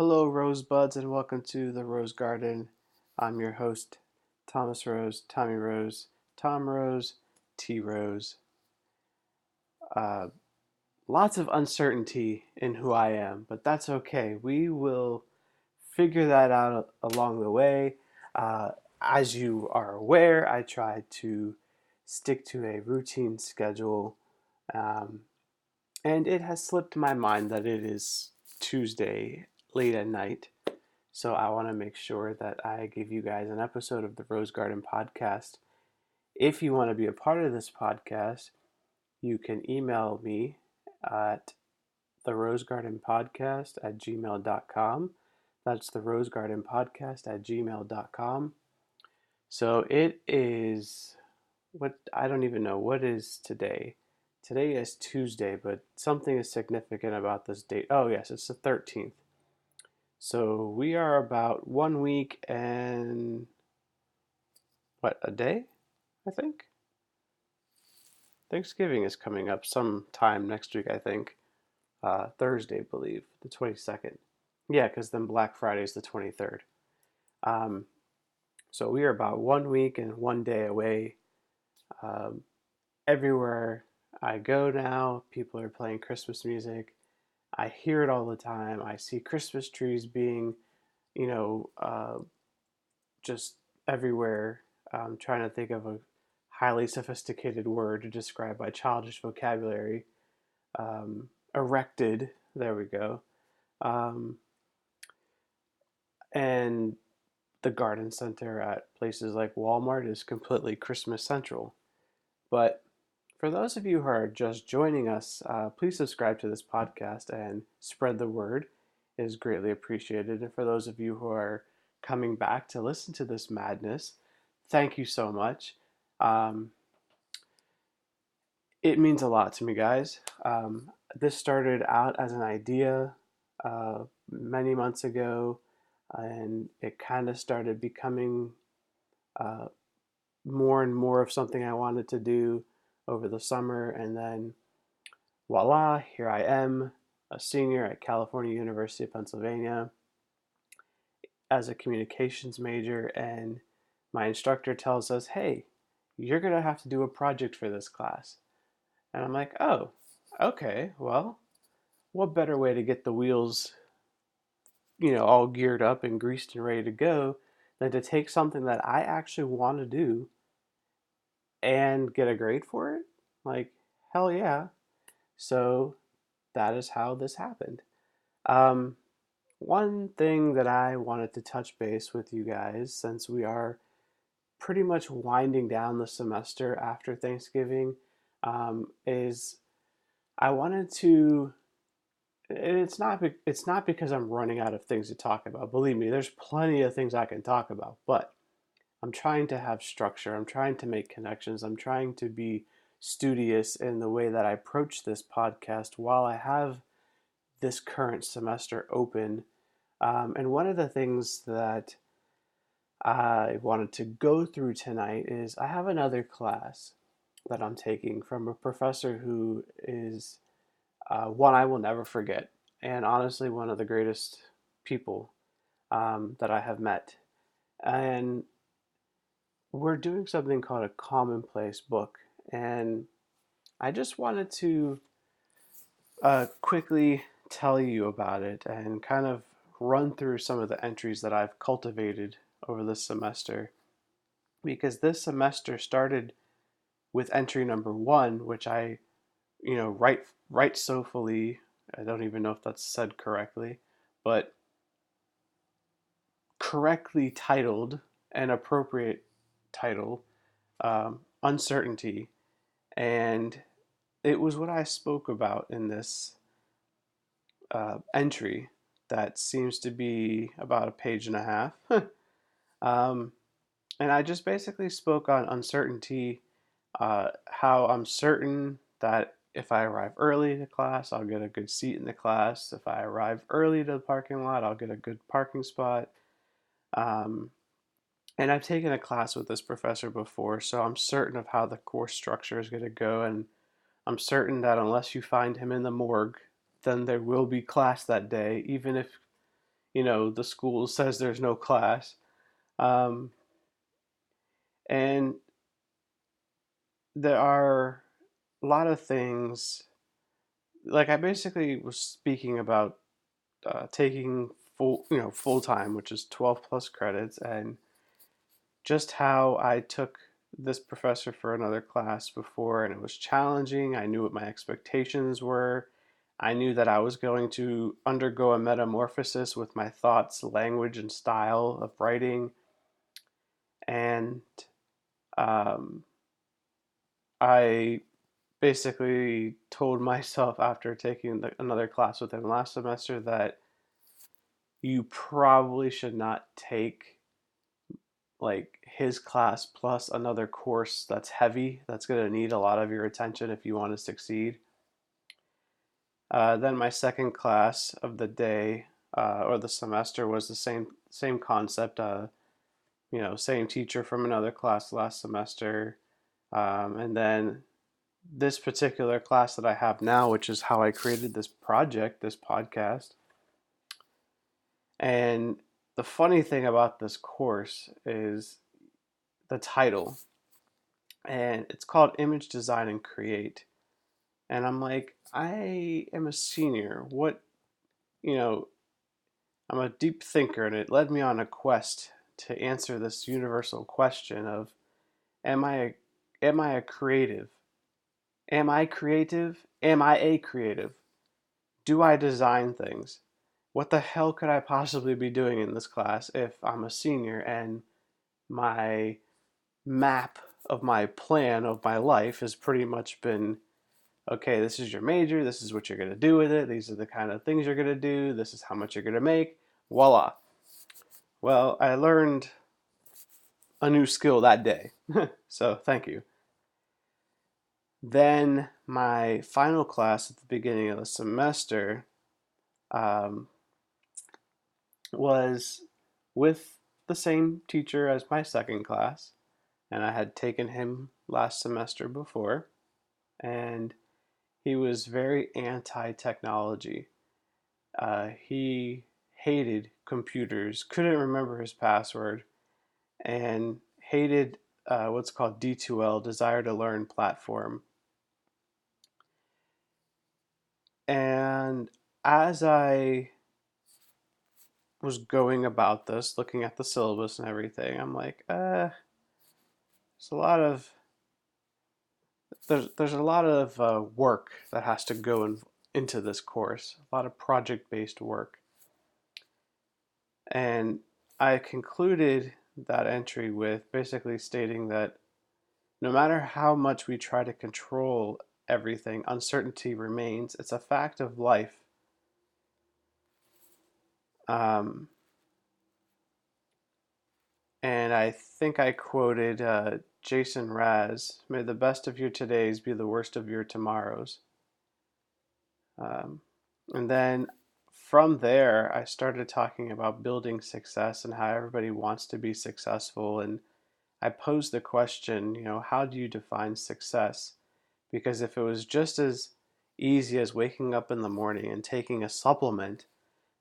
Hello, Rosebuds, and welcome to the Rose Garden. I'm your host, Thomas Rose, Tommy Rose, Tom Rose, T Rose. Uh, lots of uncertainty in who I am, but that's okay. We will figure that out along the way. Uh, as you are aware, I try to stick to a routine schedule, um, and it has slipped my mind that it is Tuesday late at night. So I want to make sure that I give you guys an episode of the Rose Garden podcast. If you want to be a part of this podcast, you can email me at the Rose Garden Podcast at gmail.com. That's the Rose Garden Podcast at gmail.com. So it is what I don't even know what is today. Today is Tuesday, but something is significant about this date. Oh, yes, it's the 13th. So we are about one week and what, a day? I think. Thanksgiving is coming up sometime next week, I think. Uh, Thursday, I believe, the 22nd. Yeah, because then Black Friday is the 23rd. Um, so we are about one week and one day away. Um, everywhere I go now, people are playing Christmas music. I hear it all the time. I see Christmas trees being, you know, uh, just everywhere. I'm trying to think of a highly sophisticated word to describe my childish vocabulary. Um, erected, there we go. Um, and the garden center at places like Walmart is completely Christmas central. But for those of you who are just joining us, uh, please subscribe to this podcast and spread the word. It is greatly appreciated. And for those of you who are coming back to listen to this madness, thank you so much. Um, it means a lot to me, guys. Um, this started out as an idea uh, many months ago, and it kind of started becoming uh, more and more of something I wanted to do over the summer, and then voila, here I am, a senior at California University of Pennsylvania as a communications major, and my instructor tells us, hey, you're going to have to do a project for this class. And I'm like, oh, okay, well, what better way to get the wheels, you know, all geared up and greased and ready to go than to take something that I actually want to do and get a grade for it? Like, hell yeah. So that is how this happened. Um, one thing that I wanted to touch base with you guys, since we are pretty much winding down the semester after Thanksgiving, um, is I wanted to. It's not. It's not because I'm running out of things to talk about. Believe me, there's plenty of things I can talk about. But I'm trying to have structure. I'm trying to make connections. I'm trying to be studious in the way that I approach this podcast while I have this current semester open. Um, and one of the things that I wanted to go through tonight is I have another class that I'm taking from a professor who is uh, one I will never forget, and honestly, one of the greatest people um, that I have met. And we're doing something called a commonplace book. And I just wanted to uh, quickly tell you about it and kind of run through some of the entries that I've cultivated over this semester. Because this semester started with entry number one, which I, you know, write write soulfully. I don't even know if that's said correctly, but correctly titled and appropriate title, um, uncertainty, and it was what I spoke about in this uh, entry that seems to be about a page and a half. um, and I just basically spoke on uncertainty, uh, how I'm certain that if I arrive early to class, I'll get a good seat in the class. If I arrive early to the parking lot, I'll get a good parking spot. Um, and I've taken a class with this professor before, so I'm certain of how the course structure is going to go. And I'm certain that unless you find him in the morgue, then there will be class that day, even if, you know, the school says there's no class. Um, and there are a lot of things, like I basically was speaking about uh, taking full, you know, full time, which is 12 plus credits, and just how I took this professor for another class before and it was challenging. I knew what my expectations were. I knew that I was going to undergo a metamorphosis with my thoughts, language, and style of writing. And um, I basically told myself after taking the, another class with him last semester that you probably should not take like his class plus another course that's heavy that's going to need a lot of your attention if you want to succeed uh, then my second class of the day uh, or the semester was the same same concept. Uh, you know, same teacher from another class last semester, um, and then this particular class that I have now, which is how I created this project, this podcast. And the funny thing about this course is the title, and it's called Image Design and Create. And I'm like, I am a senior. What, you know, I'm a deep thinker, and it led me on a quest to answer this universal question of, am I a, am I a creative? Am I creative? Am I a creative? Do I design things? What the hell could I possibly be doing in this class if I'm a senior and my map of my plan of my life has pretty much been okay, this is your major, this is what you're going to do with it, these are the kind of things you're going to do, this is how much you're going to make. Voila. Well, I learned a new skill that day. so thank you. Then my final class at the beginning of the semester um, was with the same teacher as my second class, and I had taken him last semester before. And he was very anti technology. Uh, he hated computers, couldn't remember his password, and hated uh, what's called D2L, Desire to Learn platform. And as I was going about this, looking at the syllabus and everything, I'm like, uh, there's a lot of there's there's a lot of uh, work that has to go in, into this course, a lot of project based work, and I concluded that entry with basically stating that no matter how much we try to control everything, uncertainty remains. It's a fact of life. Um, and I think I quoted uh, Jason Mraz, may the best of your todays be the worst of your tomorrows. Um, and then from there, I started talking about building success and how everybody wants to be successful. And I posed the question, you know, how do you define success? Because if it was just as easy as waking up in the morning and taking a supplement,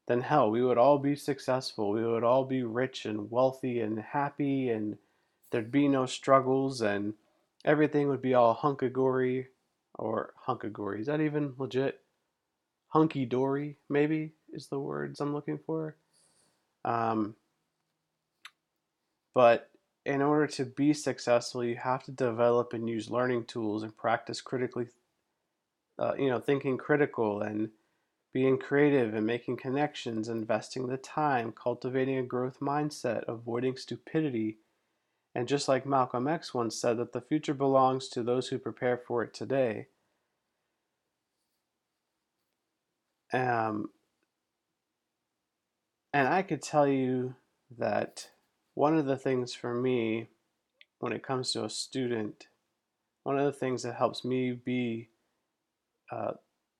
then hell, we would all be successful. We would all be rich and wealthy and happy and there'd be no struggles and everything would be all hunky-dory or hunky-dory. Is that even legit? Hunky-dory, maybe, is the words I'm looking for. Um, but in order to be successful, you have to develop and use learning tools and practice critically, uh, you know, thinking critical and being creative and making connections, investing the time, cultivating a growth mindset, avoiding stupidity, and just like Malcolm X once said, that the future belongs to those who prepare for it today. Um, and I could tell you that one of the things for me when it comes to a student, one of the things that helps me be uh,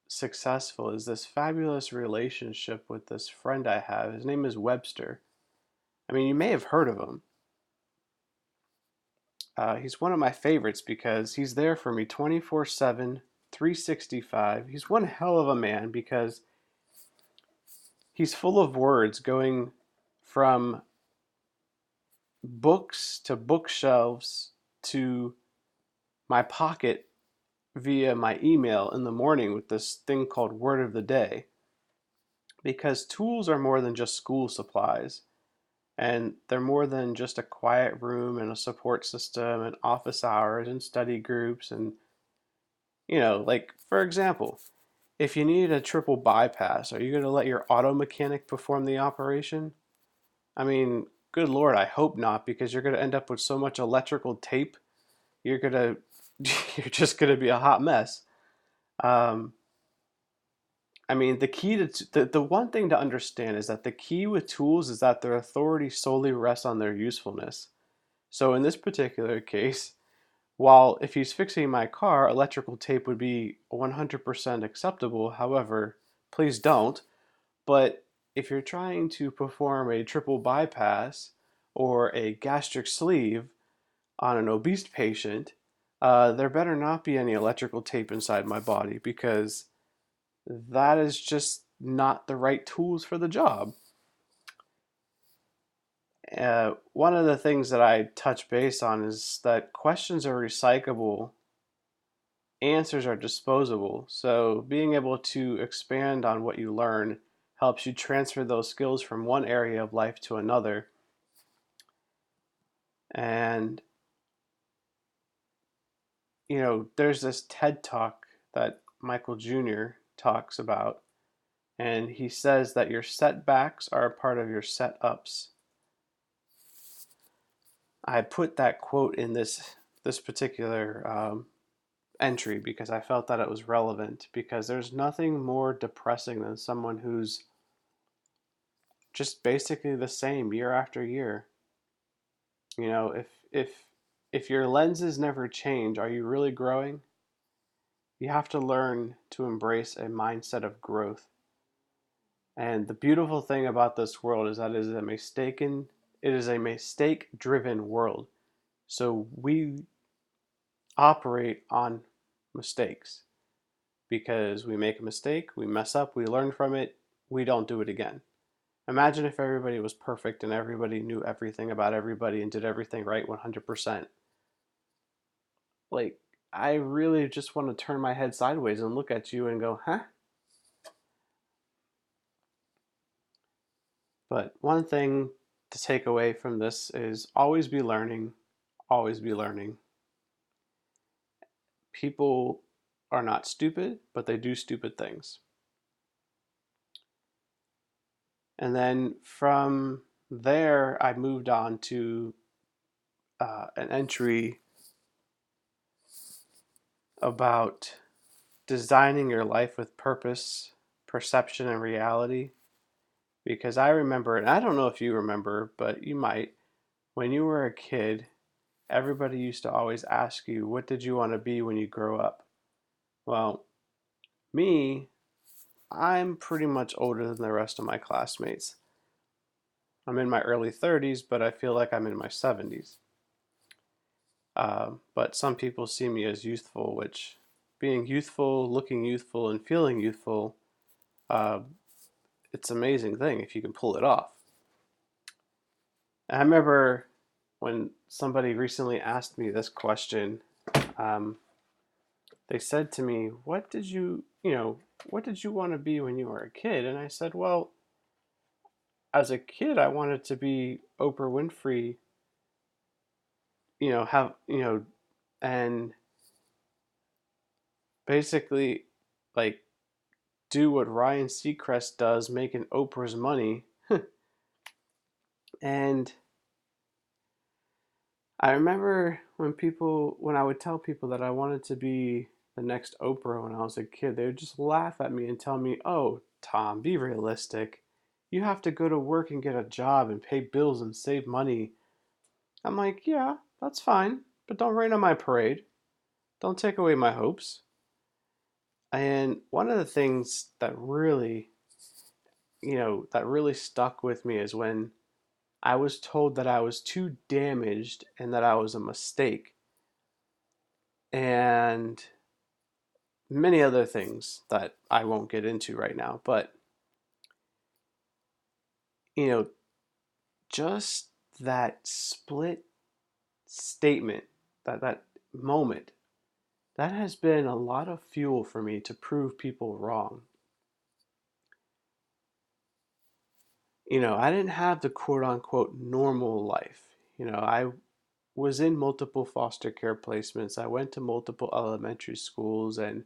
successful is this fabulous relationship with this friend I have. His name is Webster. I mean, you may have heard of him. Uh, he's one of my favorites because he's there for me 24 7, 365. He's one hell of a man because he's full of words going from books to bookshelves to my pocket via my email in the morning with this thing called Word of the Day. Because tools are more than just school supplies, and they're more than just a quiet room and a support system and office hours and study groups. And, you know, like for example, if you need a triple bypass, are you going to let your auto mechanic perform the operation? I mean, good lord, I hope not, because you're going to end up with so much electrical tape. You're going to you're just going to be a hot mess. Um, I mean, the key to the, the one thing to understand is that the key with tools is that their authority solely rests on their usefulness. So in this particular case, while if he's fixing my car, electrical tape would be 100% acceptable. However, please don't. But if you're trying to perform a triple bypass or a gastric sleeve on an obese patient, uh, there better not be any electrical tape inside my body because that is just not the right tools for the job. Uh, one of the things that I touch base on is that questions are recyclable, answers are disposable. So, being able to expand on what you learn helps you transfer those skills from one area of life to another. And you know, there's this TED talk that Michael Jr. talks about, and he says that your setbacks are a part of your setups. I put that quote in this this particular um, entry because I felt that it was relevant because there's nothing more depressing than someone who's just basically the same year after year. You know, if if if your lenses never change, are you really growing? You have to learn to embrace a mindset of growth. And the beautiful thing about this world is that it is a mistaken, it is a mistake driven world. So we operate on mistakes because we make a mistake, we mess up, we learn from it, we don't do it again. Imagine if everybody was perfect and everybody knew everything about everybody and did everything right 100%. Like, I really just want to turn my head sideways and look at you and go, huh? But one thing to take away from this is always be learning, always be learning. People are not stupid, but they do stupid things. And then from there, I moved on to uh, an entry about designing your life with purpose, perception, and reality. Because I remember, and I don't know if you remember, but you might, when you were a kid, everybody used to always ask you, What did you want to be when you grow up? Well, me, I'm pretty much older than the rest of my classmates. I'm in my early 30s, but I feel like I'm in my 70s. Uh, but some people see me as youthful, which being youthful, looking youthful, and feeling youthful, uh, it's an amazing thing if you can pull it off. I remember when somebody recently asked me this question, um, they said to me, What did you, you know, what did you want to be when you were a kid? And I said, Well, as a kid, I wanted to be Oprah Winfrey, you know, have, you know, and basically like do what Ryan Seacrest does, making Oprah's money. and I remember when people, when I would tell people that I wanted to be the next Oprah when I was a kid, they would just laugh at me and tell me, oh, Tom, be realistic. You have to go to work and get a job and pay bills and save money. I'm like, yeah, that's fine, but don't rain on my parade. Don't take away my hopes. And one of the things that really, you know, that really stuck with me is when I was told that I was too damaged and that I was a mistake. And many other things that I won't get into right now. But you know, just that split statement, that, that moment, that has been a lot of fuel for me to prove people wrong. You know, I didn't have the quote unquote normal life. You know, I was in multiple foster care placements. I went to multiple elementary schools and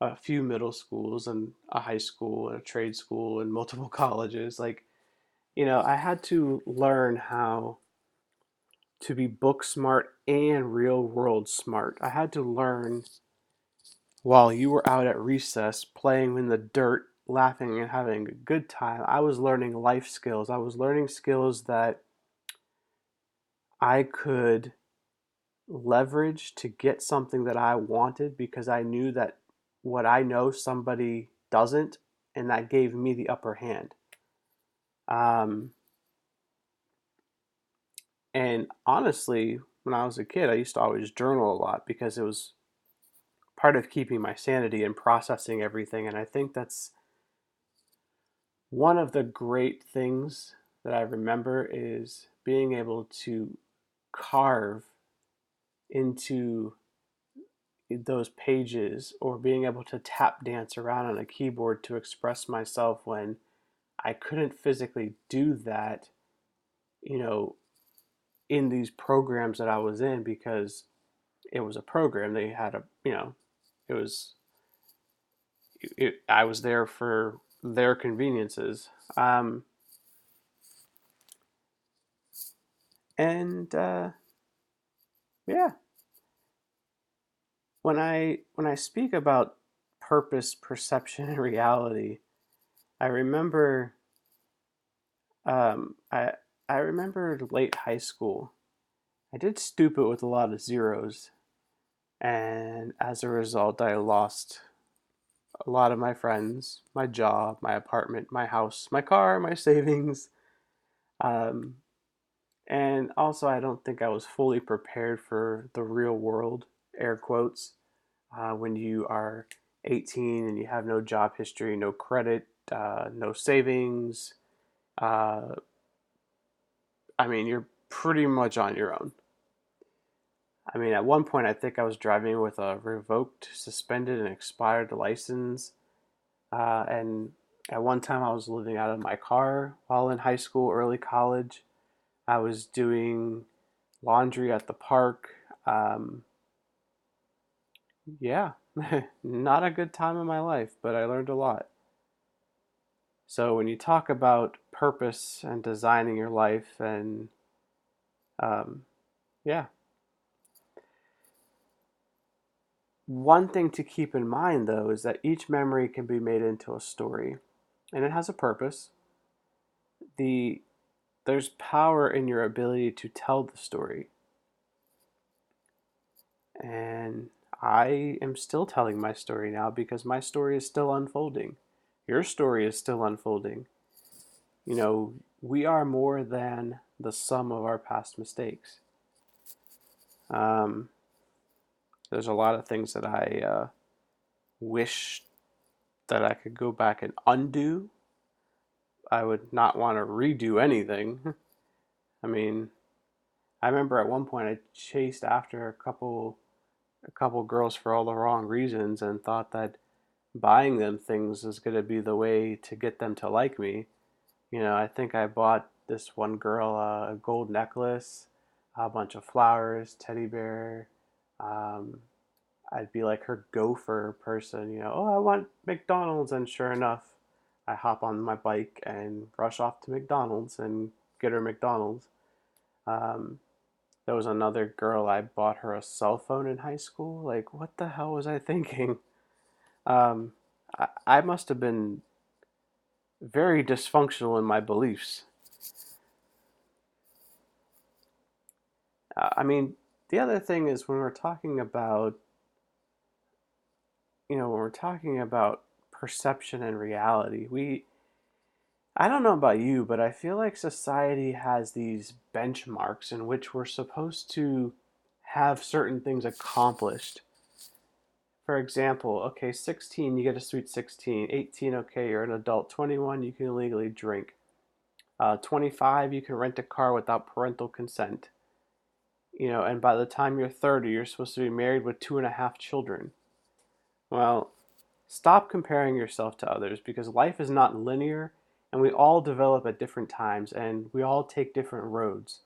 a few middle schools and a high school and a trade school and multiple colleges. Like, you know, I had to learn how to be book smart and real world smart. I had to learn while you were out at recess playing in the dirt, laughing and having a good time. I was learning life skills. I was learning skills that I could leverage to get something that I wanted because I knew that what I know somebody doesn't, and that gave me the upper hand. Um, and honestly, when I was a kid, I used to always journal a lot because it was part of keeping my sanity and processing everything. And I think that's one of the great things that I remember is being able to carve into those pages or being able to tap dance around on a keyboard to express myself when I couldn't physically do that, you know, in these programs that I was in because it was a program. They had a, you know, it was, it, I was there for their conveniences. Um, and uh, yeah, when I when I speak about purpose, perception, and reality, I remember um, I I remember late high school. I did stupid with a lot of zeros, and as a result, I lost a lot of my friends, my job, my apartment, my house, my car, my savings. Um, and also, I don't think I was fully prepared for the real world, air quotes, uh, when you are 18 and you have no job history, no credit, uh, no savings. Uh, I mean, you're pretty much on your own. I mean, at one point, I think I was driving with a revoked, suspended, and expired license. Uh, and at one time, I was living out of my car while in high school, early college. I was doing laundry at the park. Um, yeah, not a good time in my life, but I learned a lot. So when you talk about purpose and designing your life, and um, yeah. One thing to keep in mind, though, is that each memory can be made into a story, and it has a purpose. The there's power in your ability to tell the story. And I am still telling my story now because my story is still unfolding. Your story is still unfolding. You know, we are more than the sum of our past mistakes. Um, there's a lot of things that I uh, wish that I could go back and undo I would not want to redo anything. I mean, I remember at one point I chased after a couple a couple girls for all the wrong reasons and thought that buying them things is going to be the way to get them to like me. You know, I think I bought this one girl a gold necklace, a bunch of flowers, teddy bear. Um, I'd be like her gopher person, you know, oh, I want McDonald's. And sure enough, I hop on my bike and rush off to McDonald's and get her McDonald's. Um, there was another girl, I bought her a cell phone in high school. Like, what the hell was I thinking? Um, I, I must have been very dysfunctional in my beliefs. Uh, I mean, the other thing is when we're talking about, you know, when we're talking about perception and reality. We I don't know about you, but I feel like society has these benchmarks in which we're supposed to have certain things accomplished. For example, okay, 16, you get a sweet 16. 18, okay, you're an adult. 21, you can legally drink. Uh, 25, you can rent a car without parental consent. You know, and by the time you're 30, you're supposed to be married with two and a half children. Well, stop comparing yourself to others because life is not linear and we all develop at different times and we all take different roads.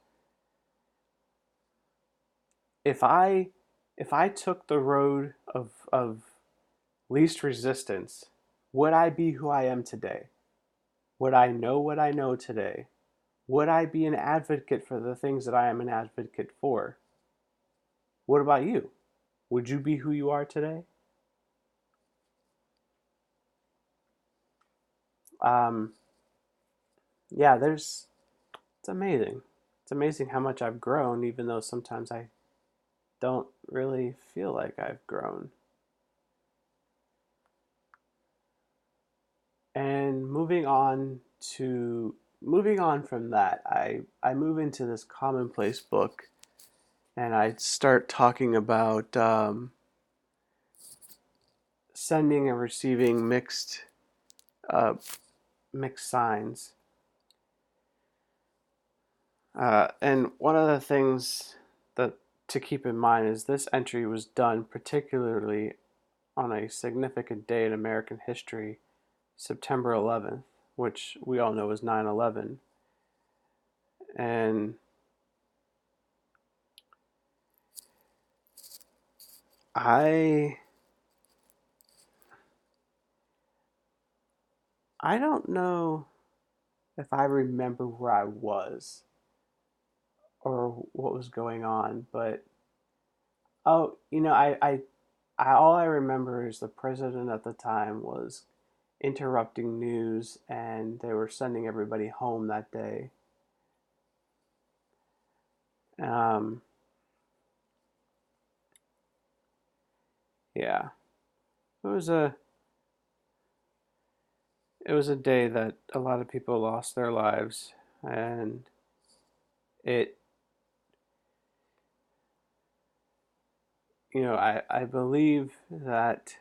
If I if I took the road of of least resistance, would I be who I am today? Would I know what I know today? Would I be an advocate for the things that I am an advocate for? What about you? Would you be who you are today? Um, yeah, there's, it's amazing. It's amazing how much I've grown, even though sometimes I don't really feel like I've grown. And moving on to moving on from that, I I move into this commonplace book, and I start talking about um, sending and receiving mixed uh, mixed signs. Uh, and one of the things that to keep in mind is this entry was done particularly on a significant day in American history, September 11th, which we all know is 9 11. And I I don't know if I remember where I was or what was going on, but oh, you know, I, I, I all I remember is the president at the time was interrupting news and they were sending everybody home that day. Um, yeah, it was a it was a day that a lot of people lost their lives and it you know I, I believe that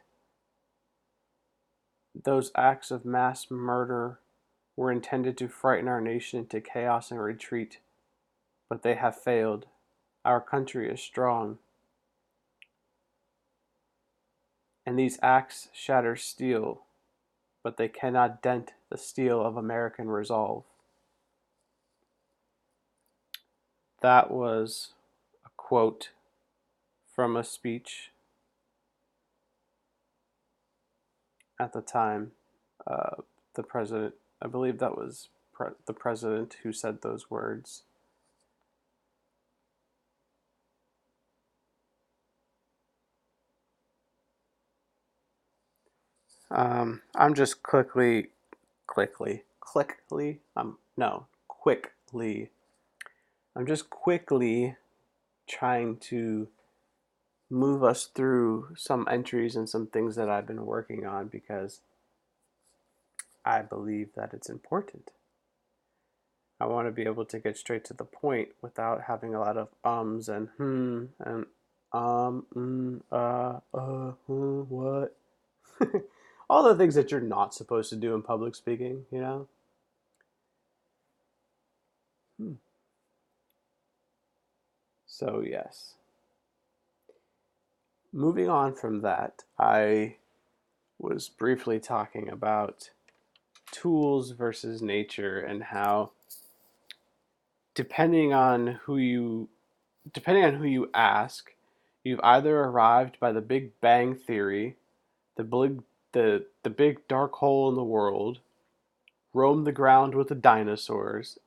those acts of mass murder were intended to frighten our nation into chaos and retreat, but they have failed. Our country is strong. And these acts shatter steel, but they cannot dent the steel of American resolve. That was a quote from a speech at the time. Uh, the president, I believe that was pre- the president who said those words. Um, I'm just quickly, quickly, quickly, um, no, quickly. I'm just quickly trying to move us through some entries and some things that I've been working on because I believe that it's important. I want to be able to get straight to the point without having a lot of ums and hmm and um, mm, uh, uh, hmm, what? All the things that you're not supposed to do in public speaking, you know? Hmm. So, yes moving on from that, I was briefly talking about tools versus nature and how depending on who you depending on who you ask, you've either arrived by the Big Bang theory, the big the the big dark hole in the world, roamed the ground with the dinosaurs,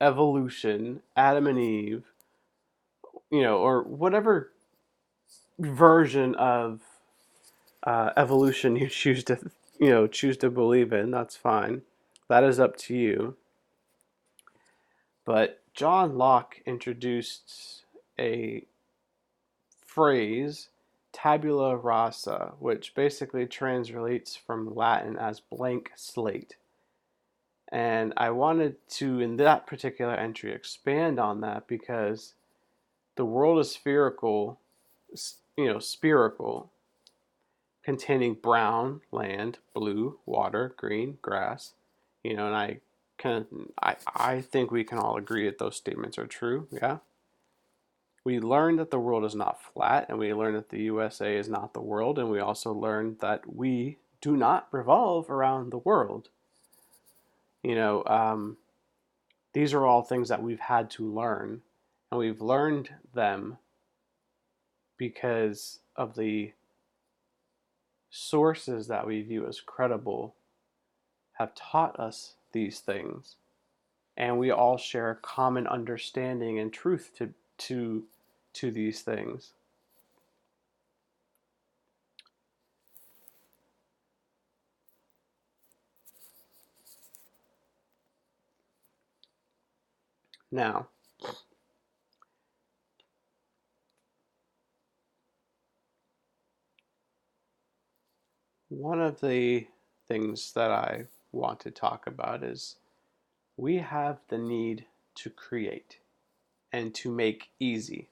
evolution, Adam and Eve, you know, or whatever version of uh, evolution you choose to you know choose to believe in that's fine. That is up to you. But john locke introduced a phrase tabula rasa which basically translates from latin as blank slate. And i wanted to in that particular entry expand on that because the world is spherical you know, spherical, containing brown land, blue water, green grass, you know, and I can I, I think we can all agree that those statements are true, yeah? We learned that the world is not flat, and we learned that the USA is not the world, and we also learned that we do not revolve around the world. You know, um, these are all things that we've had to learn, and we've learned them because of the sources that we view as credible have taught us these things. And we all share a common understanding and truth to to to these things. Now one of the things that I want to talk about is we have the need to create and to make easy.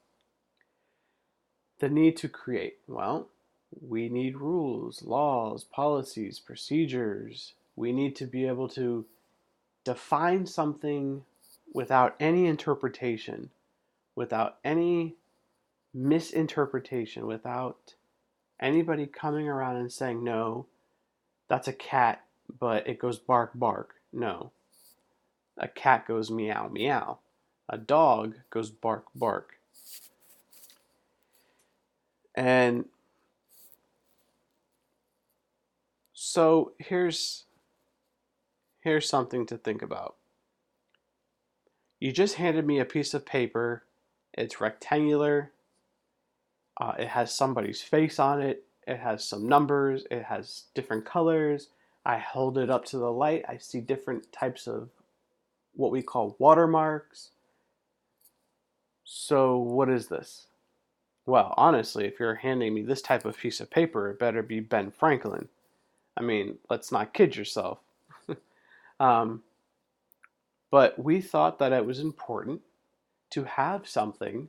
The need to create, well, we need rules, laws, policies, procedures. We need to be able to define something without any interpretation, without any misinterpretation, without anybody coming around and saying, no, that's a cat, but it goes bark, bark. No. A cat goes meow, meow. A dog goes bark, bark. And so here's here's something to think about. You just handed me a piece of paper. It's rectangular. Uh, it has somebody's face on it. It has some numbers. It has different colors. I hold it up to the light. I see different types of what we call watermarks. So, what is this? Well, honestly, if you're handing me this type of piece of paper, it better be Ben Franklin. I mean, let's not kid yourself. um, but we thought that it was important to have something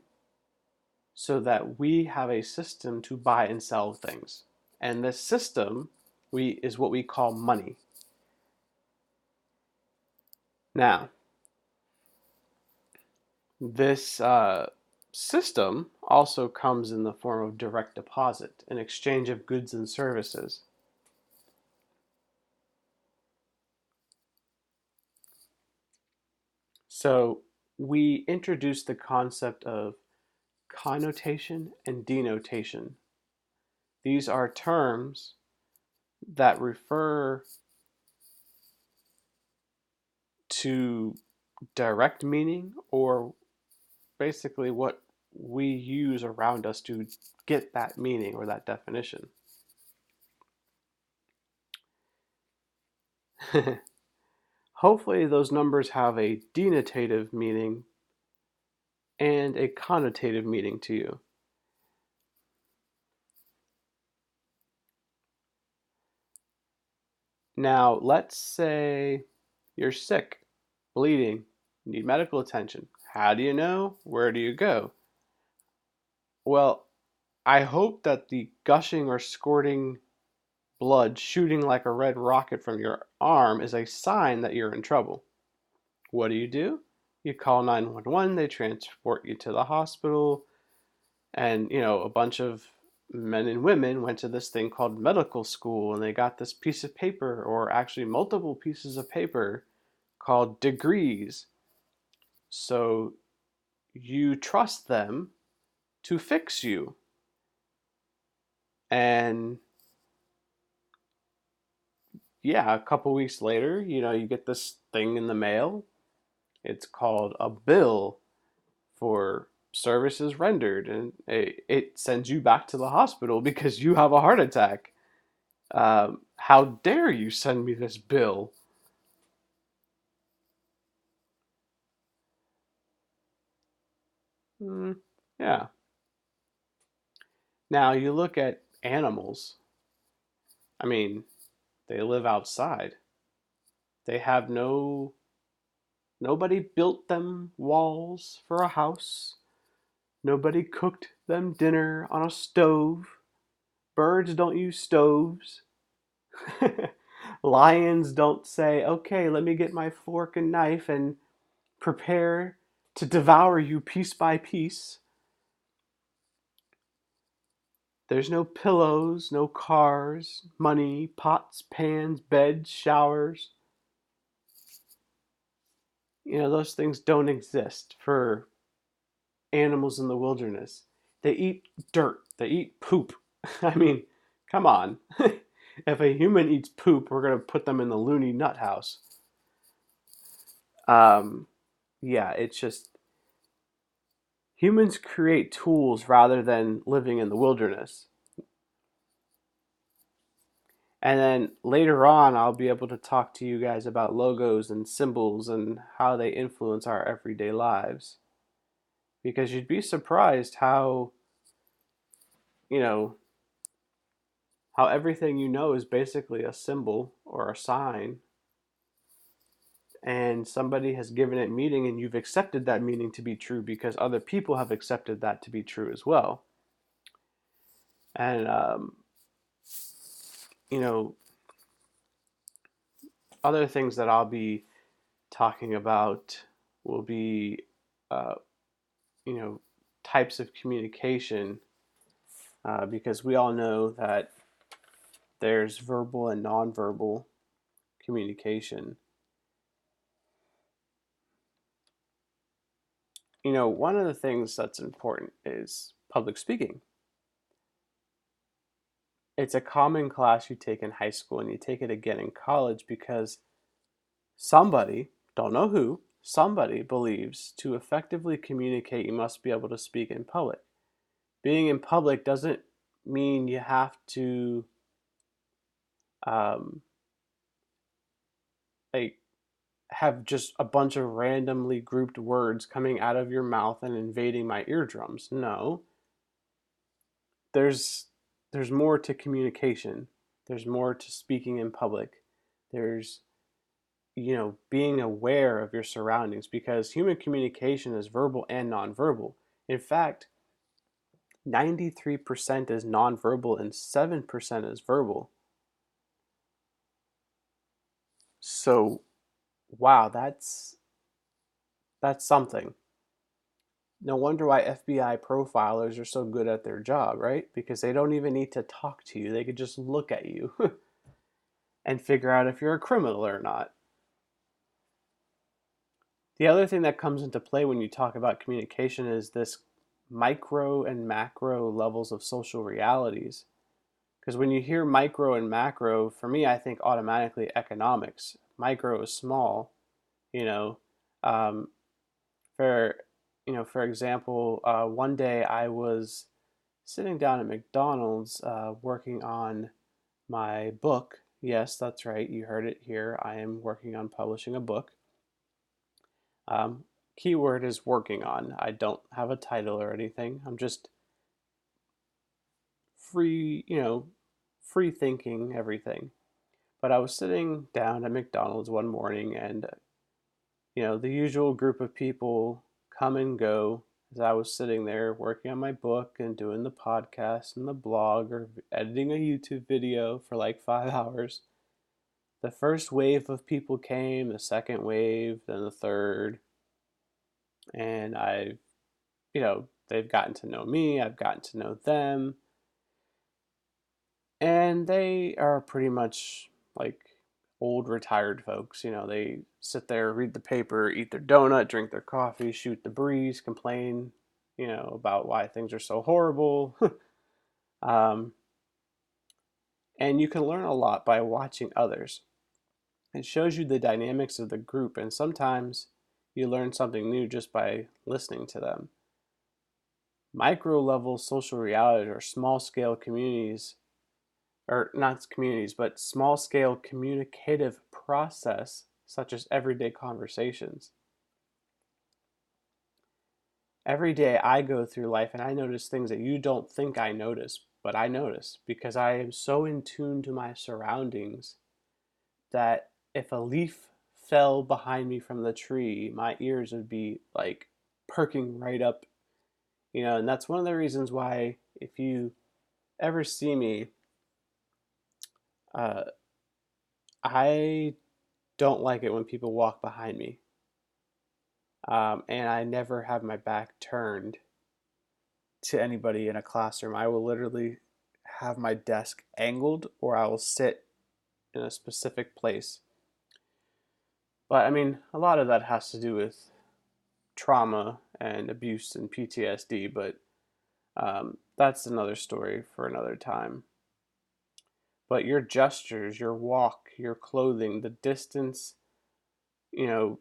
so that we have a system to buy and sell things. And this system we, is what we call money. Now, this uh, system also comes in the form of direct deposit, an exchange of goods and services. So we introduced the concept of connotation and denotation. These are terms that refer to direct meaning or basically what we use around us to get that meaning or that definition. Hopefully, those numbers have a denotative meaning and a connotative meaning to you. Now, let's say you're sick, bleeding, need medical attention. How do you know? Where do you go? Well, I hope that the gushing or squirting blood shooting like a red rocket from your arm is a sign that you're in trouble. What do you do? You call 911 they transport you to the hospital. And you know a bunch of men and women went to this thing called medical school and they got this piece of paper or actually multiple pieces of paper called degrees. So you trust them to fix you. And yeah a couple weeks later you know you get this thing in the mail it's called a bill for services rendered, and it, it sends you back to the hospital because you have a heart attack. Um, how dare you send me this bill? Mm, yeah. Now you look at animals. I mean, they live outside. They have no Nobody built them walls for a house. Nobody cooked them dinner on a stove. Birds don't use stoves. Lions don't say, okay, let me get my fork and knife and prepare to devour you piece by piece. There's no pillows, no cars, money, pots, pans, beds, showers. You know, those things don't exist for animals in the wilderness. They eat dirt, they eat poop. I mean, come on. if a human eats poop, we're going to put them in the loony nut house. Um, yeah, it's just humans create tools rather than living in the wilderness. And then later on, I'll be able to talk to you guys about logos and symbols and how they influence our everyday lives. Because you'd be surprised how, you know, how everything you know is basically a symbol or a sign and somebody has given it meaning and you've accepted that meaning to be true because other people have accepted that to be true as well and um, you know other things that i'll be talking about will be uh, you know types of communication uh, because we all know that there's verbal and nonverbal communication you know, one of the things that's important is public speaking. It's a common class you take in high school and you take it again in college because somebody, don't know who, somebody believes to effectively communicate, you must be able to speak in public. Being in public doesn't mean you have to um, like have just a bunch of randomly grouped words coming out of your mouth and invading my eardrums. No. There's there's more to communication. There's more to speaking in public. There's you know, being aware of your surroundings because human communication is verbal and nonverbal. In fact, 93% is nonverbal and 7% is verbal. So wow, that's that's something. No wonder why FBI profilers are so good at their job, right? Because they don't even need to talk to you. They could just look at you and figure out if you're a criminal or not. The other thing that comes into play when you talk about communication is this micro and macro levels of social realities. Because when you hear micro and macro, for me, I think automatically economics micro is small, you know. Um, for you know, for example, uh, one day I was sitting down at McDonald's uh, working on my book. Yes, that's right. You heard it here. I am working on publishing a book. Um, keyword is working on. I don't have a title or anything. I'm just free, you know, free thinking everything. But I was sitting down at McDonald's one morning and, you know, the usual group of people come and go as I was sitting there working on my book and doing the podcast and the blog or editing a YouTube video for like five hours. The first wave of people came, the second wave, then the third. And I, you know, they've gotten to know me, I've gotten to know them. And they are pretty much like old retired folks. You know, they sit there, read the paper, eat their donut, drink their coffee, shoot the breeze, complain, you know, about why things are so horrible. um, and you can learn a lot by watching others. It shows you the dynamics of the group, and sometimes you learn something new just by listening to them. Micro level social realities or small scale communities or not communities, but small scale communicative process, such as everyday conversations. Every day I go through life and I notice things that you don't think I notice, but I notice because I am so in tune to my surroundings that if a leaf fell behind me from the tree, my ears would be like perking right up. You know, and that's one of the reasons why if you ever see me uh, I don't like it when people walk behind me. Um, and I never have my back turned to anybody in a classroom. I will literally have my desk angled or I will sit in a specific place. But I mean, a lot of that has to do with trauma and abuse and PTSD, but um, that's another story for another time. But your gestures, your walk, your clothing, the distance, you know,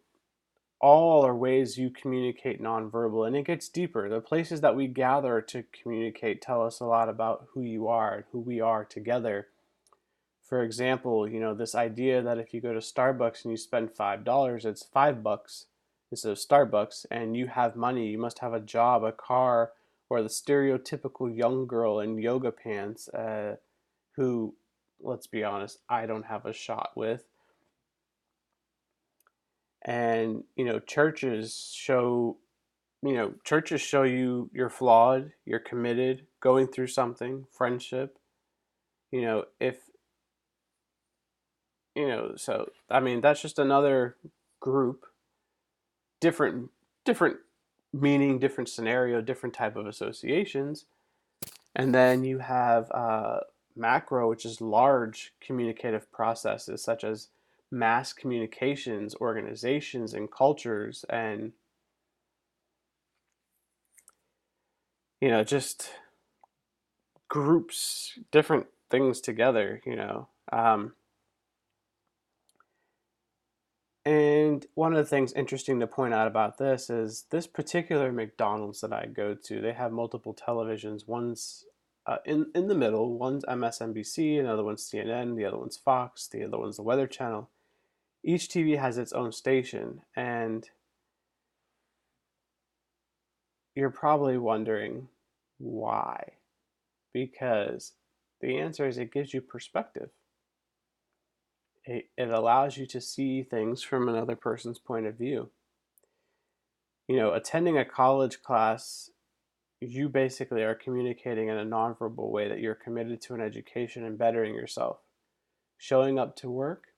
all are ways you communicate nonverbal and it gets deeper. The places that we gather to communicate tell us a lot about who you are and who we are together. For example, you know, this idea that if you go to Starbucks and you spend $5, it's 5 bucks instead of Starbucks and you have money, you must have a job, a car, or the stereotypical young girl in yoga pants uh, who, let's be honest, I don't have a shot with. And you know churches show you know churches show you you're flawed you're committed going through something friendship. You know if you know so i mean that's just another group. Different different meaning different scenario different type of associations. And then you have uh, macro which is large communicative processes such as mass communications organizations and cultures and you know just groups different things together you know um, and one of the things interesting to point out about this is this particular mcdonald's that i go to they have multiple televisions one's uh, in, in the middle one's msnbc another one's cnn the other one's fox the other one's the weather channel each TV has its own station, and you're probably wondering why. Because the answer is it gives you perspective. It, it allows you to see things from another person's point of view. You know, attending a college class, you basically are communicating in a nonverbal way that you're committed to an education and bettering yourself. Showing up to work,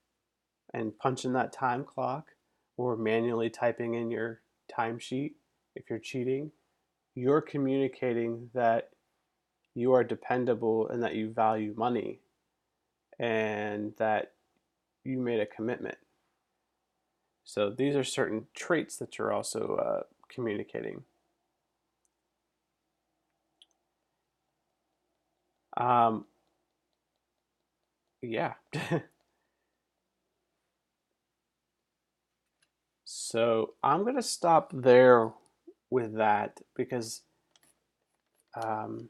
and punching that time clock or manually typing in your timesheet if you're cheating, you're communicating that you are dependable and that you value money and that you made a commitment. So these are certain traits that you're also uh, communicating. Um, yeah. So I'm going to stop there with that because um,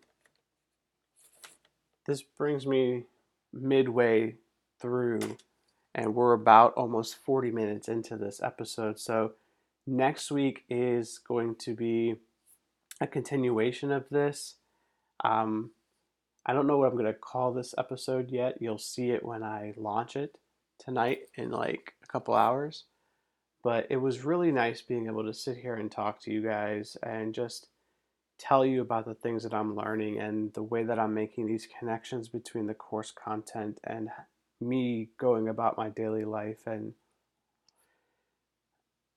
this brings me midway through and we're about almost 40 minutes into this episode. So next week is going to be a continuation of this. Um, I don't know what I'm going to call this episode yet. You'll see it when I launch it tonight in like a couple hours. But it was really nice being able to sit here and talk to you guys and just tell you about the things that I'm learning and the way that I'm making these connections between the course content and me going about my daily life and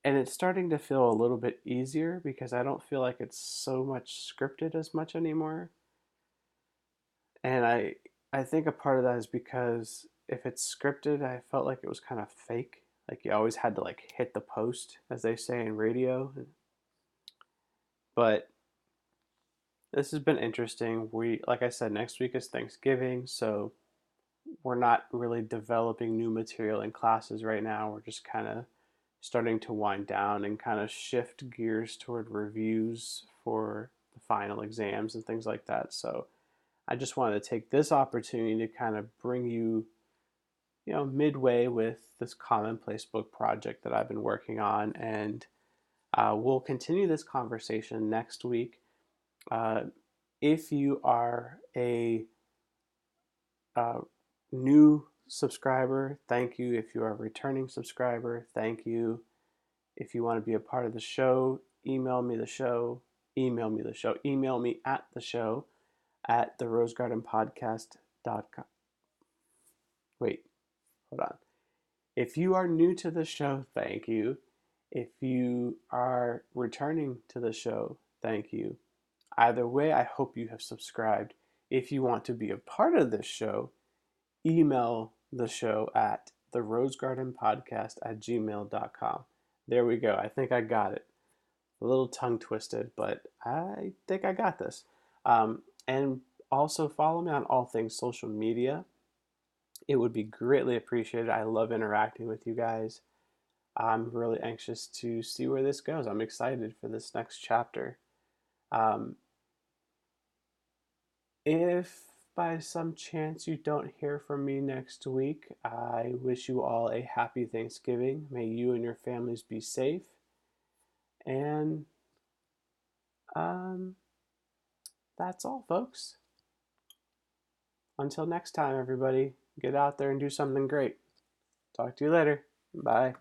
and it's starting to feel a little bit easier because I don't feel like it's so much scripted as much anymore. And I I think a part of that is because if it's scripted, I felt like it was kind of fake like you always had to like hit the post, as they say in radio. But this has been interesting. We, like I said, next week is Thanksgiving, so we're not really developing new material in classes right now. We're just kind of starting to wind down and kind of shift gears toward reviews for the final exams and things like that. So I just wanted to take this opportunity to kind of bring you you know, midway with this commonplace book project that I've been working on, and uh, we'll continue this conversation next week. Uh, if you are a uh, new subscriber, thank you. If you are a returning subscriber, thank you. If you want to be a part of the show, email me the show, email me the show, email me at the show at the rose garden rosegardenpodcast.com. Wait, hold on. If you are new to the show, thank you. If you are returning to the show, thank you. Either way, I hope you have subscribed. If you want to be a part of this show, email the show at the rosegardenpodcast at gmail.com. There we go. I think I got it. A little tongue twisted, but I think I got this. Um, and also follow me on all things social media. It would be greatly appreciated. I love interacting with you guys. I'm really anxious to see where this goes. I'm excited for this next chapter. Um, if by some chance you don't hear from me next week, I wish you all a happy Thanksgiving. May you and your families be safe. And um, that's all, folks. Until next time, everybody, get out there and do something great. Talk to you later. Bye.